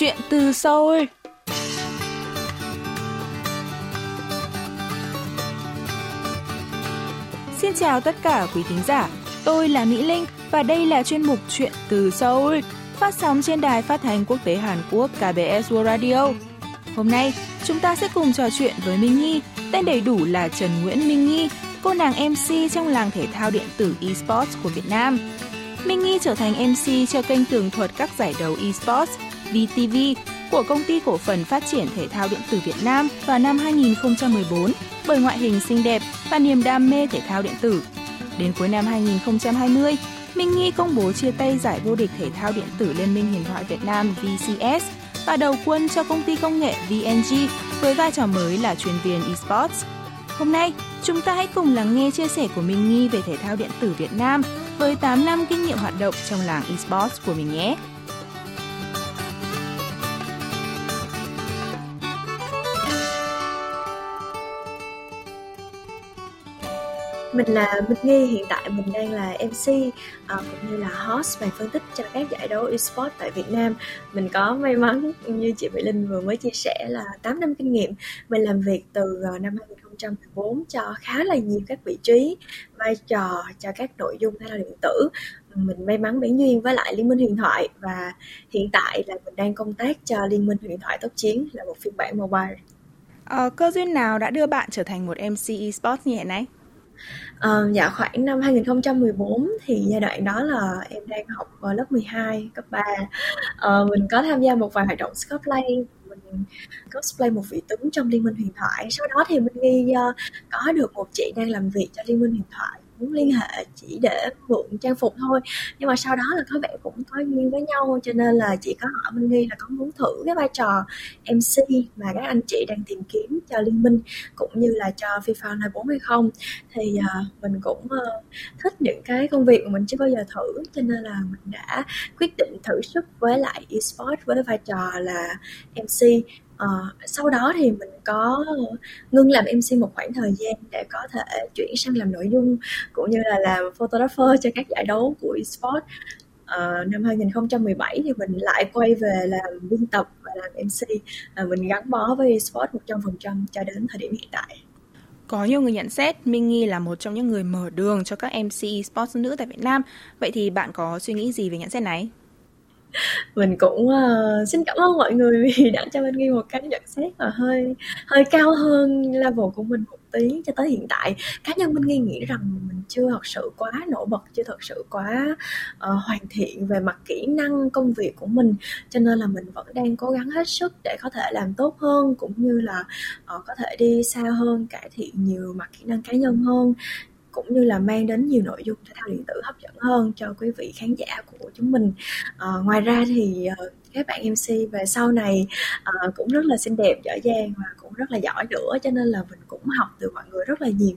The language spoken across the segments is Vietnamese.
Chuyện từ Seoul Xin chào tất cả quý thính giả, tôi là Mỹ Linh và đây là chuyên mục Chuyện từ Seoul, phát sóng trên đài phát thanh quốc tế Hàn Quốc KBS World Radio. Hôm nay, chúng ta sẽ cùng trò chuyện với Minh Nhi, tên đầy đủ là Trần Nguyễn Minh Nhi, cô nàng MC trong làng thể thao điện tử eSports của Việt Nam. Minh Nhi trở thành MC cho kênh tường thuật các giải đấu eSports VTV của công ty cổ phần phát triển thể thao điện tử Việt Nam vào năm 2014 bởi ngoại hình xinh đẹp và niềm đam mê thể thao điện tử. Đến cuối năm 2020, Minh Nhi công bố chia tay giải vô địch thể thao điện tử Liên minh huyền thoại Việt Nam VCS và đầu quân cho công ty công nghệ VNG với vai trò mới là chuyên viên eSports. Hôm nay, chúng ta hãy cùng lắng nghe chia sẻ của Minh Nhi về thể thao điện tử Việt Nam với 8 năm kinh nghiệm hoạt động trong làng eSports của mình nhé. Mình là Minh Nghi, hiện tại mình đang là MC à, ờ, cũng như là host và phân tích cho các giải đấu eSports tại Việt Nam. Mình có may mắn như chị Mỹ Linh vừa mới chia sẻ là 8 năm kinh nghiệm. Mình làm việc từ ờ, năm 2014 cho khá là nhiều các vị trí, vai trò cho các nội dung thể thao điện tử. Mình may mắn bén duyên với lại Liên minh huyền thoại và hiện tại là mình đang công tác cho Liên minh huyền thoại tốc chiến là một phiên bản mobile. Ờ, cơ duyên nào đã đưa bạn trở thành một MC eSports như hiện nay? Ờ, dạ khoảng năm 2014 thì giai đoạn đó là em đang học ở lớp 12 cấp 3 uh, ờ, mình có tham gia một vài hoạt động cosplay mình cosplay một vị tướng trong liên minh huyền thoại. Sau đó thì mình nghi uh, có được một chị đang làm việc cho liên minh huyền thoại muốn liên hệ chỉ để mượn trang phục thôi. Nhưng mà sau đó là các bạn cũng có duyên với nhau cho nên là chị có hỏi Minh Nghi là có muốn thử cái vai trò MC mà các anh chị đang tìm kiếm cho liên minh cũng như là cho FIFA 24 hay không. Thì uh, mình cũng uh, thích những cái công việc mà mình chưa bao giờ thử cho nên là mình đã quyết định thử sức với lại esports với vai trò là MC Uh, sau đó thì mình có ngưng làm MC một khoảng thời gian để có thể chuyển sang làm nội dung cũng như là làm photographer cho các giải đấu của esports uh, năm 2017 thì mình lại quay về làm biên tập và làm MC À, ờ, mình gắn bó với esports 100% cho đến thời điểm hiện tại có nhiều người nhận xét Minh Nghi là một trong những người mở đường cho các MC esports nữ tại Việt Nam. Vậy thì bạn có suy nghĩ gì về nhận xét này? mình cũng uh, xin cảm ơn mọi người vì đã cho mình nghe một cái nhận xét mà hơi hơi cao hơn level của mình một tí. Cho tới hiện tại cá nhân mình nghi nghĩ rằng mình chưa thật sự quá nổi bật chưa thật sự quá uh, hoàn thiện về mặt kỹ năng công việc của mình. Cho nên là mình vẫn đang cố gắng hết sức để có thể làm tốt hơn cũng như là uh, có thể đi xa hơn cải thiện nhiều mặt kỹ năng cá nhân hơn cũng như là mang đến nhiều nội dung thể thao điện tử hấp dẫn hơn cho quý vị khán giả của chúng mình à, ngoài ra thì ờ, các bạn MC về sau này uh, cũng rất là xinh đẹp giỏi giang và cũng rất là giỏi nữa cho nên là mình cũng học từ mọi người rất là nhiều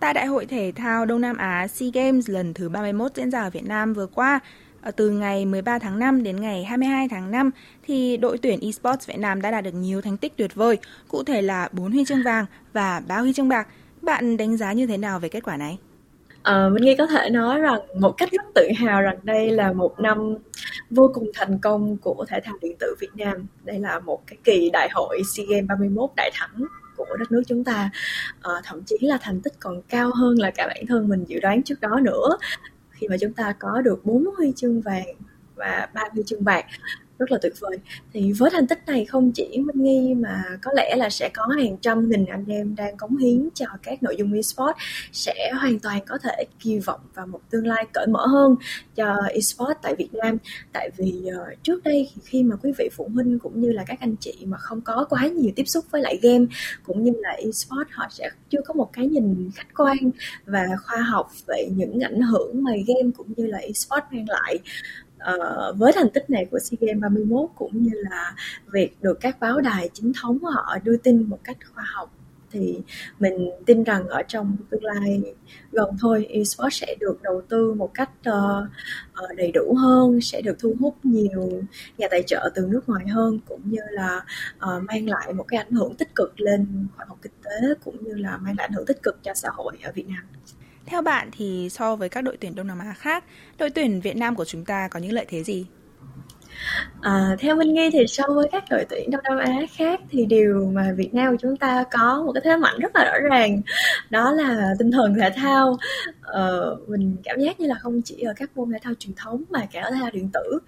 Tại Đại hội Thể thao Đông Nam Á SEA Games lần thứ 31 diễn ra ở Việt Nam vừa qua, từ ngày 13 tháng 5 đến ngày 22 tháng 5 thì đội tuyển eSports Việt Nam đã đạt được nhiều thành tích tuyệt vời, cụ thể là 4 huy chương vàng và 3 huy chương bạc. Bạn đánh giá như thế nào về kết quả này? À, mình nghĩ có thể nói rằng một cách rất tự hào rằng đây là một năm vô cùng thành công của thể thao điện tử Việt Nam. Đây là một cái kỳ đại hội SEA Games 31 đại thắng của đất nước chúng ta. À, thậm chí là thành tích còn cao hơn là cả bản thân mình dự đoán trước đó nữa khi mà chúng ta có được 4 huy chương vàng và ba huy chương bạc rất là tuyệt vời. Thì với thành tích này không chỉ Minh Nghi mà có lẽ là sẽ có hàng trăm nghìn anh em đang cống hiến cho các nội dung esports sẽ hoàn toàn có thể kỳ vọng vào một tương lai cởi mở hơn cho esports tại Việt Nam. Tại vì uh, trước đây khi mà quý vị phụ huynh cũng như là các anh chị mà không có quá nhiều tiếp xúc với lại game cũng như là esports họ sẽ chưa có một cái nhìn khách quan và khoa học về những ảnh hưởng mà game cũng như là esports mang lại uh, với thành tích này của SEA Games 31 cũng như là việc được các báo đài chính thống họ đưa tin một cách khoa học thì mình tin rằng ở trong tương lai gần thôi esports sẽ được đầu tư một cách uh, uh, đầy đủ hơn sẽ được thu hút nhiều nhà tài trợ từ nước ngoài hơn cũng như là uh, mang lại một cái ảnh hưởng tích cực lên khoa học kinh tế cũng như là mang lại ảnh hưởng tích cực cho xã hội ở Việt Nam. Theo bạn thì so với các đội tuyển Đông Nam Á khác, đội tuyển Việt Nam của chúng ta có những lợi thế gì? À, theo Minh Nghi thì so với các đội tuyển Đông Nam Á khác thì điều mà Việt Nam của chúng ta có một cái thế mạnh rất là rõ ràng đó là tinh thần thể thao. Ờ, mình cảm giác như là không chỉ ở các môn thể thao truyền thống mà cả ở thể thao điện tử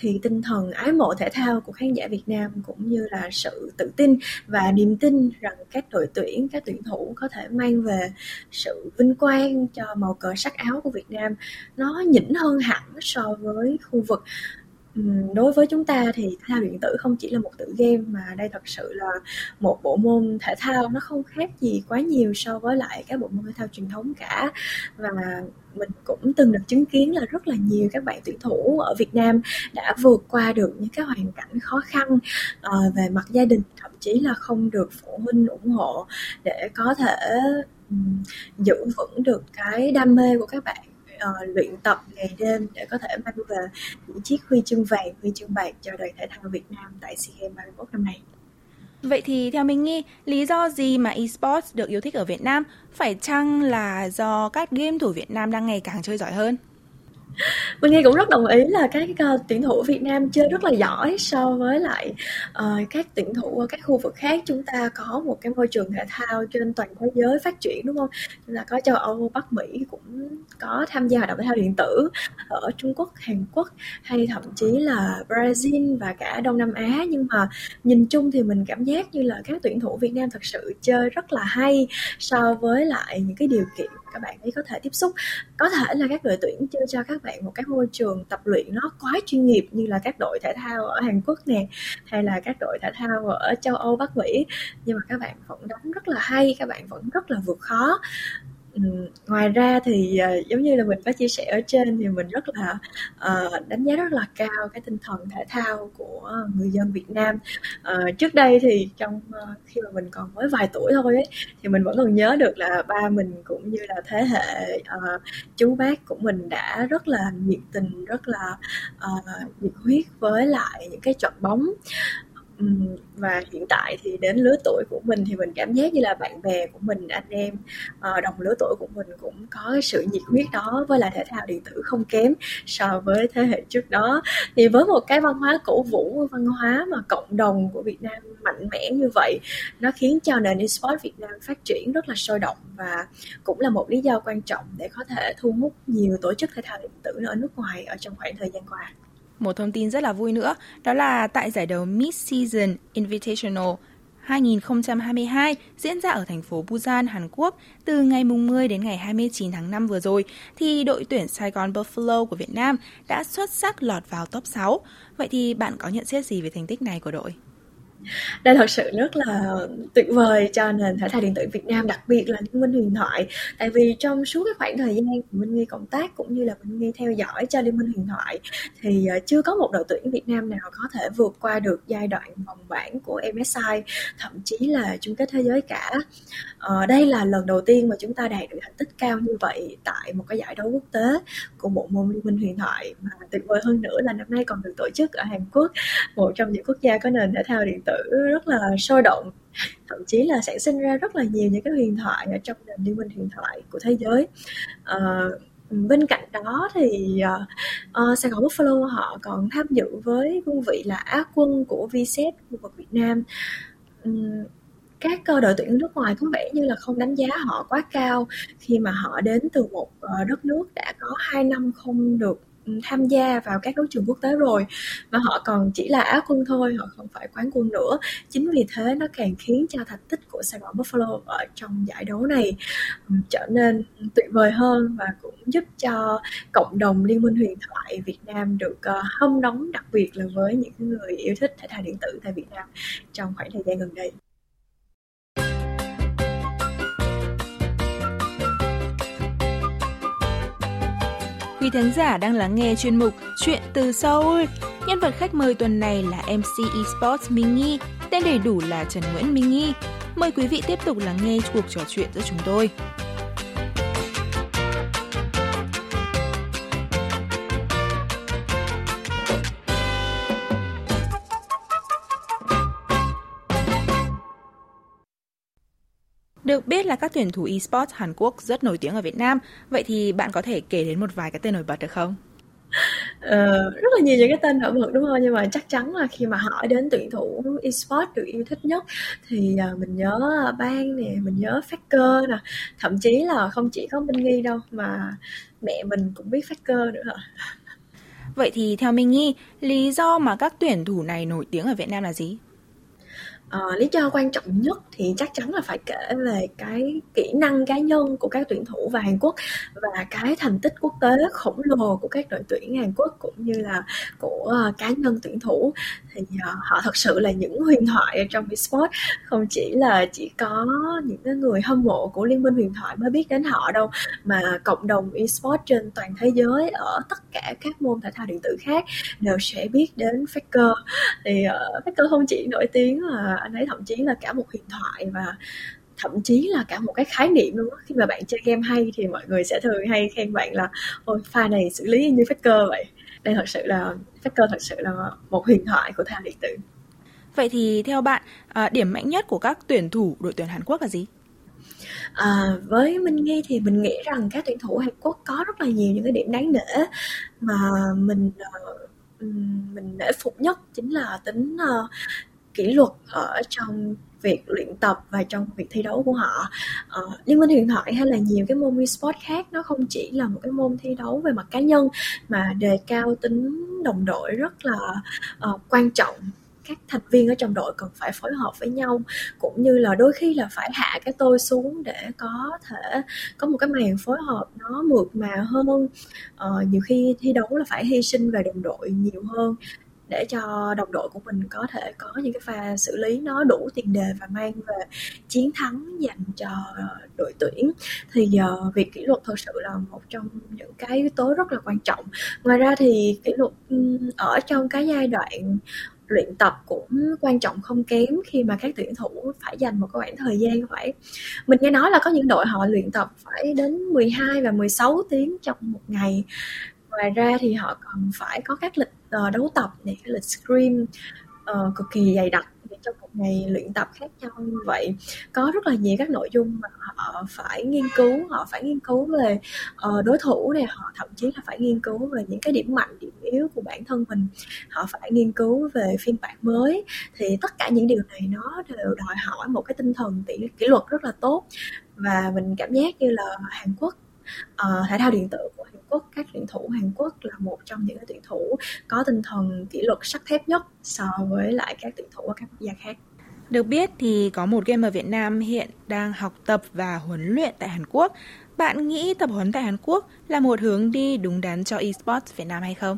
thì tinh thần ái mộ thể thao của khán giả Việt Nam cũng như là sự tự tin và niềm tin rằng các đội tuyển, các tuyển thủ có thể mang về sự vinh quang cho màu cờ sắc áo của Việt Nam nó nhỉnh hơn hẳn so với khu vực đối với chúng ta thì thể thao điện tử không chỉ là một tựa game mà đây thật sự là một bộ môn thể thao. Nó không khác gì quá nhiều so với lại các bộ môn thể thao truyền thống cả. Và mình cũng từng được chứng kiến là rất là nhiều các bạn tuyển thủ ở Việt Nam đã vượt qua được những cái hoàn cảnh khó khăn uh, về mặt gia đình thậm chí là không được phụ huynh ủng hộ để có thể um, giữ vững được cái đam mê của các bạn uh, luyện tập ngày đêm để có thể mang về những chiếc huy chương vàng, huy chương bạc cho đoàn thể thao Việt Nam tại SEA Games 31 năm nay. Vậy thì theo mình nghĩ, lý do gì mà esports được yêu thích ở Việt Nam? Phải chăng là do các game thủ Việt Nam đang ngày càng chơi giỏi hơn? Mình nghe cũng rất đồng ý là các uh, tuyển thủ Việt Nam chơi rất là giỏi so với lại uh, các tuyển thủ ở các khu vực khác chúng ta có một cái môi trường thể thao trên toàn thế giới phát triển đúng không? Là có châu Âu, Bắc Mỹ cũng có tham gia hoạt động thể thao điện tử ở Trung Quốc, Hàn Quốc hay thậm chí là Brazil và cả Đông Nam Á nhưng mà nhìn chung thì mình cảm giác như là các tuyển thủ Việt Nam thật sự chơi rất là hay so với lại những cái điều kiện các bạn ấy có thể tiếp xúc. Có thể là các đội tuyển chưa cho các bạn một cái môi trường tập luyện nó quá chuyên nghiệp như là các đội thể thao ở Hàn Quốc nè, hay là các đội thể thao ở châu Âu, Bắc Mỹ. Nhưng mà các bạn vẫn đóng rất là hay, các bạn vẫn rất là vượt khó. Ừ, ngoài ra thì uh, giống như là mình có chia sẻ ở trên thì mình rất là uh, đánh giá rất là cao cái tinh thần thể thao của người dân Việt Nam. Uh, trước đây thì trong uh, khi mà mình còn mới vài tuổi thôi ấy, thì mình vẫn còn nhớ được là ba mình cũng như là thế hệ uh, chú bác của mình đã rất là nhiệt tình rất là uh, nhiệt huyết với lại những cái trận bóng và hiện tại thì đến lứa tuổi của mình thì mình cảm giác như là bạn bè của mình, anh em, ờ, đồng lứa tuổi của mình cũng có cái sự nhiệt huyết đó với lại thể thao điện tử không kém so với thế hệ trước đó. Thì với một cái văn hóa cổ vũ, văn hóa mà cộng đồng của Việt Nam mạnh mẽ như vậy, nó khiến cho nền esports Việt Nam phát triển rất là sôi động và cũng là một lý do quan trọng để có thể thu hút nhiều tổ chức thể thao điện tử ở nước ngoài ở trong khoảng thời gian qua. Một thông tin rất là vui nữa, đó là tại giải đấu Mid-Season Invitational 2022 diễn ra ở thành phố Busan, Hàn Quốc từ ngày 10 đến ngày 29 tháng 5 vừa rồi, thì đội tuyển Sài Gòn Buffalo của Việt Nam đã xuất sắc lọt vào top 6. Vậy thì bạn có nhận xét gì về thành tích này của đội? đây thật sự rất là tuyệt vời cho nền thể thao điện tử Việt Nam đặc biệt là Liên minh huyền thoại. Tại vì trong suốt cái khoảng thời gian Minh Nghi cộng tác cũng như là Minh Nghi theo dõi cho Liên minh huyền thoại thì ờ, chưa có một đội tuyển Việt Nam nào có thể vượt qua được giai đoạn vòng bảng của MSI thậm chí là chung kết thế giới cả. Ờ, đây là lần đầu tiên mà chúng ta đạt được thành tích cao như vậy tại một cái giải đấu quốc tế của bộ môn Liên minh huyền thoại. Mà tuyệt vời hơn nữa là năm nay còn được tổ chức ở Hàn Quốc một trong những quốc gia có nền thể thao điện tử rất là sôi động. Thậm chí là sản sinh ra rất là nhiều những cái huyền thoại ở trong nền liên minh huyền thoại của thế giới. À, bên cạnh đó thì uh, uh, Sài Gòn Buffalo họ còn tham dự với cương vị là á quân của VSET khu vực Việt Nam. Um, các cơ đội tuyển nước ngoài có vẻ như là không đánh giá họ quá cao khi mà họ đến từ một đất nước đã có 2 năm không được tham gia vào các đấu trường quốc tế rồi và họ còn chỉ là á quân thôi, họ không phải quán quân nữa chính vì thế nó càng khiến cho thành tích của Sài Gòn Buffalo ở trong giải đấu này ừ, trở nên tuyệt vời hơn và cũng giúp cho cộng đồng liên minh huyền thoại Việt Nam được ờ, hâm nóng đặc biệt là với những người yêu thích thể thao điện tử tại Việt Nam trong khoảng thời gian gần đây. Quý thính giả đang lắng nghe chuyên mục Chuyện từ Seoul. Nhân vật khách mời tuần này là MC Esports Minh Nghi, tên đầy đủ là Trần Nguyễn Minh Nghi. Mời quý vị tiếp tục lắng nghe cuộc trò chuyện giữa chúng tôi. Được biết là các tuyển thủ esports Hàn Quốc rất nổi tiếng ở Việt Nam. Vậy thì bạn có thể kể đến một vài cái tên nổi bật được không? Ờ, rất là nhiều những cái tên nổi bật đúng không? Nhưng mà chắc chắn là khi mà hỏi đến tuyển thủ esports được yêu thích nhất thì uh, mình nhớ Ban nè, mình nhớ Faker nè, thậm chí là không chỉ có Minh Nghi đâu mà mẹ mình cũng biết Faker nữa. Vậy thì theo Minh Nghi, lý do mà các tuyển thủ này nổi tiếng ở Việt Nam là gì? Ờ, lý do quan trọng nhất thì chắc chắn là phải kể về cái kỹ năng cá nhân của các tuyển thủ và Hàn Quốc và cái thành tích quốc tế khổng lồ của các đội tuyển Hàn Quốc cũng như là của uh, cá nhân tuyển thủ thì ờ, họ thật sự là những huyền thoại ở trong esports. Không chỉ là chỉ có những cái người hâm mộ của liên minh huyền thoại mới biết đến họ đâu mà cộng đồng esports trên toàn thế giới ở tất cả các môn thể thao điện tử khác đều sẽ biết đến Faker. Thì uh, Faker không chỉ nổi tiếng mà anh ấy thậm chí là cả một huyền thoại và thậm chí là cả một cái khái niệm luôn đó. khi mà bạn chơi game hay thì mọi người sẽ thường hay khen bạn là ôi pha này xử lý như Faker vậy đây thật sự là Faker thật sự là một huyền thoại của thao điện tử. Vậy thì theo bạn à, điểm mạnh nhất của các tuyển thủ đội tuyển Hàn Quốc là gì? À, với Minh Nghi thì mình nghĩ rằng các tuyển thủ Hàn Quốc có rất là nhiều những cái điểm đáng nể mà mình uh, mình nể phục nhất chính là tính uh, kỷ luật ở trong việc luyện tập và trong việc thi đấu của họ. À, liên minh huyền thoại hay là nhiều cái môn esports khác nó không chỉ là một cái môn thi đấu về mặt cá nhân mà đề cao tính đồng đội rất là uh, quan trọng. Các thành viên ở trong đội cần phải phối hợp với nhau cũng như là đôi khi là phải hạ cái tôi xuống để có thể có một cái màn phối hợp nó mượt mà hơn. Uh, nhiều khi thi đấu là phải hy sinh về đồng đội nhiều hơn để cho đồng đội của mình có thể có những cái pha xử lý nó đủ tiền đề và mang về chiến thắng dành cho đội tuyển. Thì uh, việc kỷ luật thật sự là một trong những cái yếu tố rất là quan trọng. Ngoài ra thì kỷ luật ừ, ở trong cái giai đoạn luyện tập cũng quan trọng không kém khi mà các tuyển thủ phải dành một khoảng thời gian phải mình nghe nói là có những đội họ luyện tập phải đến 12 và 16 tiếng trong một ngày ngoài ra thì họ còn phải có các lịch uh, đấu tập này cái lịch scrim uh, ờ, cực kỳ dày đặc để trong một ngày luyện tập khác nhau như vậy. Có rất là nhiều các nội dung mà họ phải nghiên cứu họ phải nghiên cứu về uh, đối thủ này họ thậm chí là phải nghiên cứu về những cái điểm mạnh điểm yếu của bản thân mình. Họ phải nghiên cứu về phiên bản mới. Thì tất cả những điều này nó đều đòi hỏi một cái tinh thần kỷ luật rất là tốt. Và mình cảm giác như là Hàn Quốc uh, thể thao điện tử của Quốc, các tuyển thủ Hàn Quốc là một trong những tuyển thủ có tinh thần kỷ luật sắt thép nhất so với lại các tuyển thủ ở các quốc gia khác. Được biết thì có một gamer Việt Nam hiện đang học tập và huấn luyện tại Hàn Quốc. Bạn nghĩ tập huấn tại Hàn Quốc là một hướng đi đúng đắn cho esports Việt Nam hay không?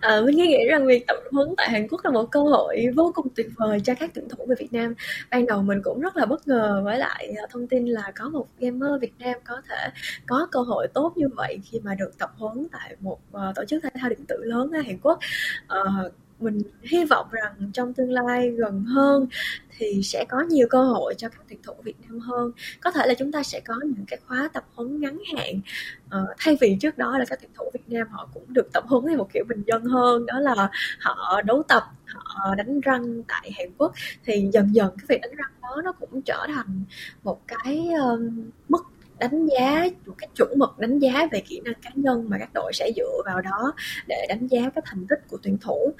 Ờ, à, mình nghĩ rằng việc tập huấn tại Hàn Quốc là một cơ hội vô cùng tuyệt vời cho các tuyển thủ về Việt Nam. Ban đầu mình cũng rất là bất ngờ với lại ờ, thông tin là có một gamer Việt Nam có thể có cơ hội tốt như vậy khi mà được tập huấn tại một uh, tổ chức thể thao điện tử lớn ở Hàn Quốc. Uh, mình hy vọng rằng trong tương lai gần hơn thì sẽ có nhiều cơ hội cho các tuyển thủ Việt Nam hơn. Có thể là chúng ta sẽ có những cái khóa tập huấn ngắn hạn. Uh, thay vì trước đó là các tuyển thủ Việt Nam họ cũng được tập huấn theo một kiểu bình dân hơn đó là họ đấu tập họ đánh răng tại Hàn Quốc thì dần dần cái việc đánh răng đó nó cũng trở thành một cái um, mức đánh giá một cái chuẩn mực đánh giá về kỹ năng cá nhân mà các đội sẽ dựa vào đó để đánh giá cái thành tích của tuyển thủ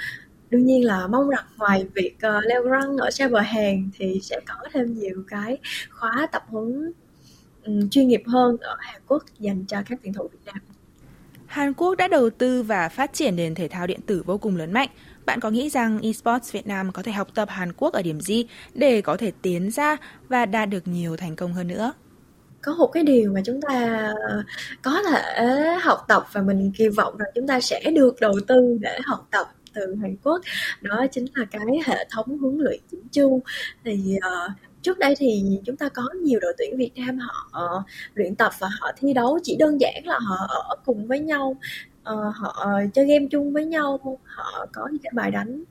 đương nhiên là mong rằng ngoài việc uh, leo răng ở server hàng thì sẽ có thêm nhiều cái khóa tập huấn um, chuyên nghiệp hơn ở Hàn Quốc dành cho các tuyển thủ Việt Nam. Hàn Quốc đã đầu tư và phát triển nền thể thao điện tử vô cùng lớn mạnh. Bạn có nghĩ rằng esports Việt Nam có thể học tập Hàn Quốc ở điểm gì để có thể tiến ra và đạt được nhiều thành công hơn nữa? có một cái điều mà chúng ta có thể học tập và mình kỳ vọng rằng chúng ta sẽ được đầu tư để học tập từ Hàn Quốc. Đó chính là cái hệ thống huấn luyện chỉnh chu. Thì uh, trước đây thì chúng ta có nhiều đội tuyển Việt Nam họ uh, luyện tập và họ thi đấu chỉ đơn giản là họ ở cùng với nhau uh, họ chơi game chung với nhau họ có những cái bài đánh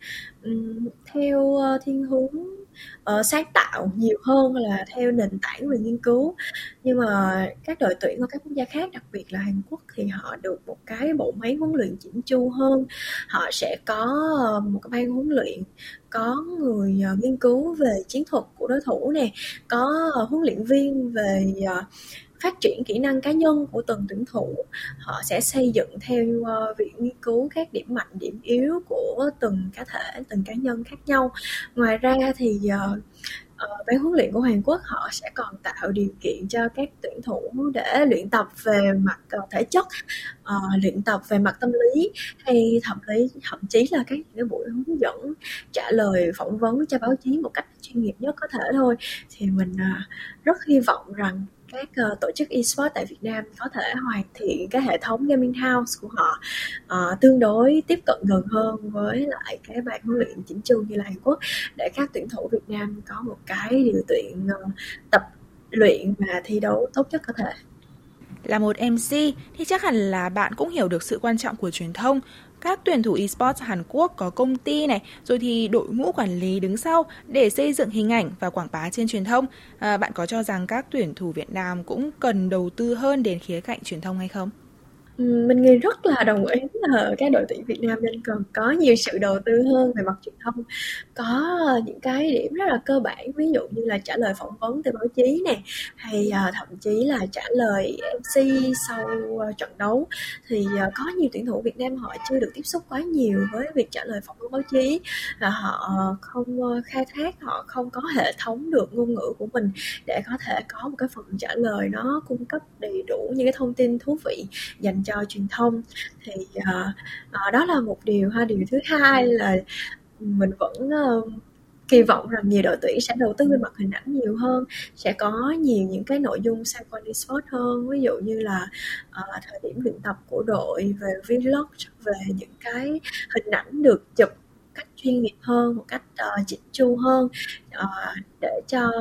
um, theo uh, thiên hướng uh, sáng tạo nhiều hơn là theo nền tảng về nghiên cứu. Nhưng mà các đội tuyển ở các quốc gia khác đặc biệt là Hàn Quốc thì họ được một cái bộ máy huấn luyện chỉnh chu hơn. Họ sẽ có ờ, một cái ban huấn luyện có người ờ, nghiên cứu về chiến thuật của đối thủ nè có huấn luyện viên về phát triển kỹ năng cá nhân của từng tuyển thủ. Họ sẽ xây dựng theo ờ, uh, việc nghiên cứu các điểm mạnh điểm yếu của từng cá thể từng cá nhân khác nhau. Ngoài ra thì uh, uh, ban huấn luyện của Hàn Quốc họ sẽ còn tạo điều kiện cho các tuyển thủ để luyện tập về mặt uh, thể chất, uh, luyện tập về mặt tâm lý hay thậm lý thậm chí là các cái buổi hướng dẫn trả lời phỏng vấn cho báo chí một cách chuyên nghiệp nhất có thể thôi. Thì mình uh, rất hy vọng rằng các uh, tổ chức esports tại Việt Nam có thể hoàn thiện cái hệ thống gaming house của họ uh, tương đối tiếp cận gần hơn với lại cái ban huấn luyện chỉnh chu như là Hàn Quốc để các tuyển thủ Việt Nam có một cái điều kiện uh, ờ, tập luyện và thi đấu tốt nhất có thể. Là một MC thì chắc hẳn là bạn cũng hiểu được sự quan trọng của truyền thông các tuyển thủ esports Hàn Quốc có công ty này, rồi thì đội ngũ quản lý đứng sau để xây dựng hình ảnh và quảng bá trên truyền thông. À, bạn có cho rằng các tuyển thủ Việt Nam cũng cần đầu tư hơn đến khía cạnh truyền thông hay không? Mình nghĩ rất là đồng ý là các đội tuyển Việt Nam nên cần có nhiều sự đầu tư hơn về mặt truyền thông có ờ, những cái điểm rất là cơ bản ví dụ như là trả lời phỏng vấn từ báo chí nè hay uh, thậm chí là trả lời MC sau uh, trận đấu. Thì uh, có nhiều tuyển thủ Việt Nam họ chưa được tiếp xúc quá nhiều với việc trả lời phỏng vấn báo chí là họ không uh, khai thác họ không có hệ thống được ngôn ngữ của mình để có thể có một cái phần trả lời nó cung cấp đầy đủ những cái thông tin thú vị dành cho truyền thông. Thì uh, uh, đó là một điều ha. Điều thứ hai là mình vẫn uh, kỳ vọng rằng nhiều đội tuyển sẽ đầu tư về mặt hình ảnh nhiều hơn sẽ có nhiều những cái nội dung sang quan sport hơn. Ví dụ như là uh, thời điểm luyện tập của đội về vlog về những cái hình ảnh được chụp cách chuyên nghiệp hơn một cách uh, chỉnh chu hơn uh, để cho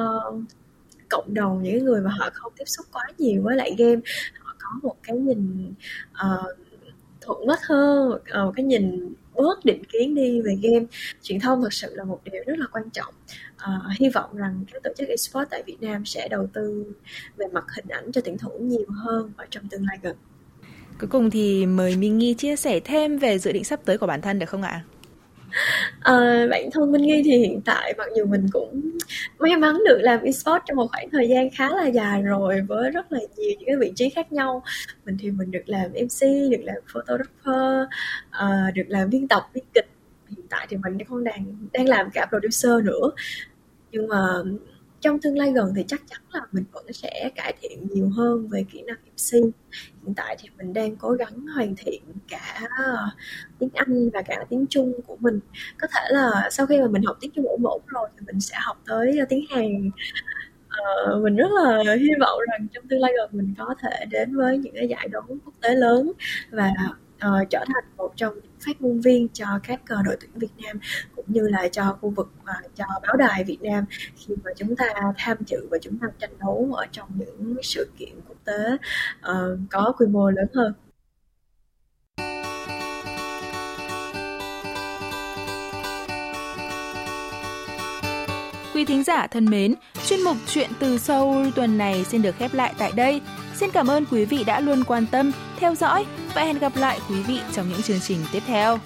cộng đồng những người mà họ không tiếp xúc quá nhiều với lại game có một cái nhìn uh, thuận mắt hơn uh, một cái nhìn bớt định kiến đi về game. Truyền thông thực sự là một điều rất là quan trọng. Uh, hy vọng rằng các tổ chức esports tại Việt Nam sẽ đầu tư về mặt hình ảnh cho tuyển thủ nhiều hơn ở trong tương lai gần. Cuối cùng thì mời Minh Nghi chia sẻ thêm về dự định sắp tới của bản thân được không ạ? Ờ, à, bản thân Minh Nghi thì hiện tại mặc dù mình cũng may mắn được làm esports trong một khoảng thời gian khá là dài rồi với rất là nhiều những cái vị trí khác nhau. Mình thì mình được làm MC được làm photographer à, được làm biên tập biên kịch. Hiện tại thì mình không đang đang làm cả producer nữa. Nhưng mà trong tương lai gần thì chắc chắn là mình vẫn sẽ cải thiện nhiều hơn về kỹ năng MC hiện tại thì mình đang cố gắng hoàn thiện cả ờ, tiếng Anh và cả tiếng Trung của mình. Có thể là sau khi mà mình học tiếng Trung ổn ổn rồi thì mình sẽ học tới tiếng Hàn. Uh, mình rất là hy vọng rằng trong tương lai gần mình có thể đến với những cái giải đấu quốc tế lớn và uh, trở thành một trong những phát ngôn viên cho các uh, đội tuyển Việt Nam cũng như là cho khu vực và uh, cho báo đài Việt Nam khi mà chúng ta tham dự và chúng ta tranh đấu ở trong những sự kiện quốc tế uh, có quy mô lớn hơn. Quý thính giả thân mến, chuyên mục Chuyện từ Seoul tuần này xin được khép lại tại đây. Xin cảm ơn quý vị đã luôn quan tâm, theo dõi và hẹn gặp lại quý vị trong những chương trình tiếp theo.